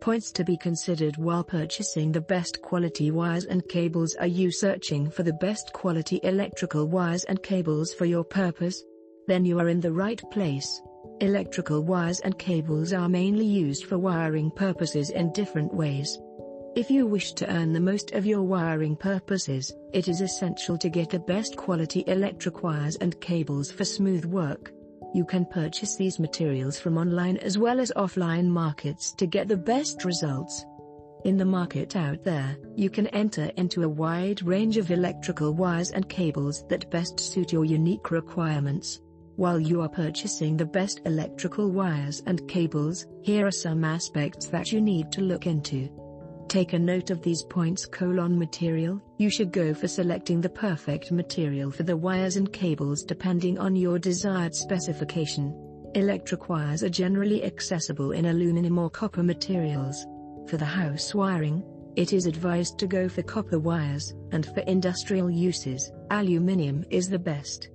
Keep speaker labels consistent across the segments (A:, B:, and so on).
A: points to be considered while purchasing the best quality wires and cables Are you searching for the best quality electrical wires and cables for your purpose? Then you are in the right place. Electrical wires and cables are mainly used for wiring purposes in different ways. If you wish to earn the most of your wiring purposes, it is essential to get the best quality electric wires and cables for smooth work. You can purchase these materials from online as well as offline markets to get the best results. In the market out there, you can enter into a wide range of electrical wires and cables that best suit your unique requirements. While you are purchasing the best electrical wires and cables, here are some aspects that you need to look into. Take a note of these points colon material, you should go for selecting the perfect material for the wires and cables depending on your desired specification. Electric wires are generally accessible in aluminum or copper materials. For the house wiring, it is advised to go for copper wires, and for industrial uses, aluminium is the best.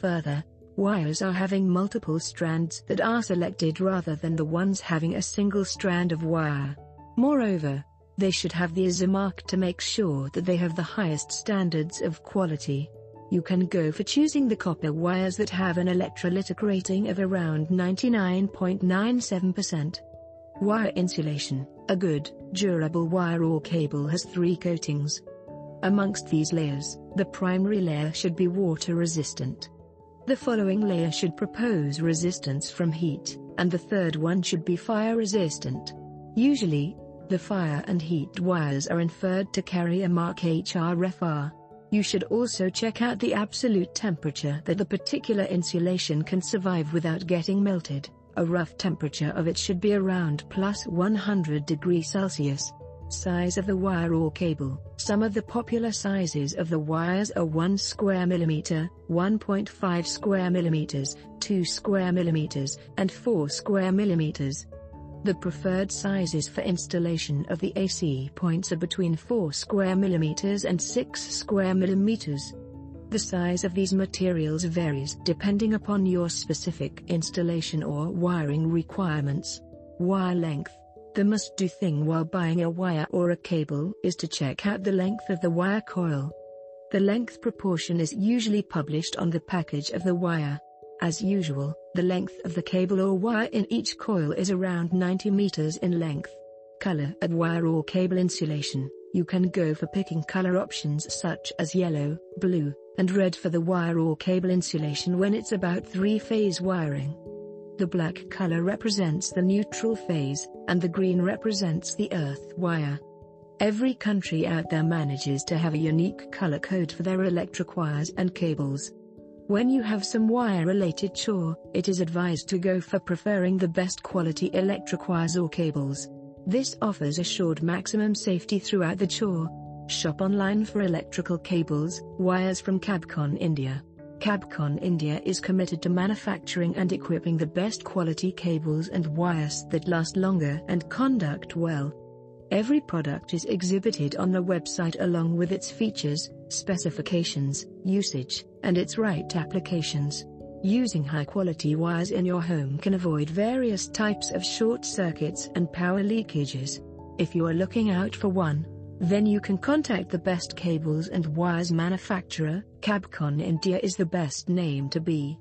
A: Further, wires are having multiple strands that are selected rather than the ones having a single strand of wire. Moreover, they should have the mark to make sure that they have the highest standards of quality. You can go for choosing the copper wires that have an electrolytic rating of around 99.97%. Wire insulation A good, durable wire or cable has three coatings. Amongst these layers, the primary layer should be water resistant. The following layer should propose resistance from heat, and the third one should be fire resistant. Usually, the fire and heat wires are inferred to carry a mark HRFR. You should also check out the absolute temperature that the particular insulation can survive without getting melted. A rough temperature of it should be around plus 100 degrees Celsius. Size of the wire or cable. Some of the popular sizes of the wires are 1 square millimeter, 1.5 square millimeters, 2 square millimeters, and 4 square millimeters. The preferred sizes for installation of the AC points are between 4 square millimeters and 6 square millimeters. The size of these materials varies depending upon your specific installation or wiring requirements. Wire length. The must-do thing while buying a wire or a cable is to check out the length of the wire coil. The length proportion is usually published on the package of the wire. As usual, the length of the cable or wire in each coil is around 90 meters in length. Color of wire or cable insulation. You can go for picking color options such as yellow, blue, and red for the wire or cable insulation when it's about three-phase wiring. The black color represents the neutral phase, and the green represents the earth wire. Every country out there manages to have a unique color code for their electric wires and cables. When you have some wire-related chore, it is advised to go for preferring the best quality electric wires or cables. This offers assured maximum safety throughout the chore. Shop online for electrical cables, wires from Cabcon India. Cabcon India is committed to manufacturing and equipping the best quality cables and wires that last longer and conduct well. Every product is exhibited on the website along with its features, specifications, usage, and its right applications. Using high-quality wires in your home can avoid various types of short circuits and power leakages. If you are looking out for one, then you can contact the best cables and wires manufacturer, Cabcon India is the best name to be.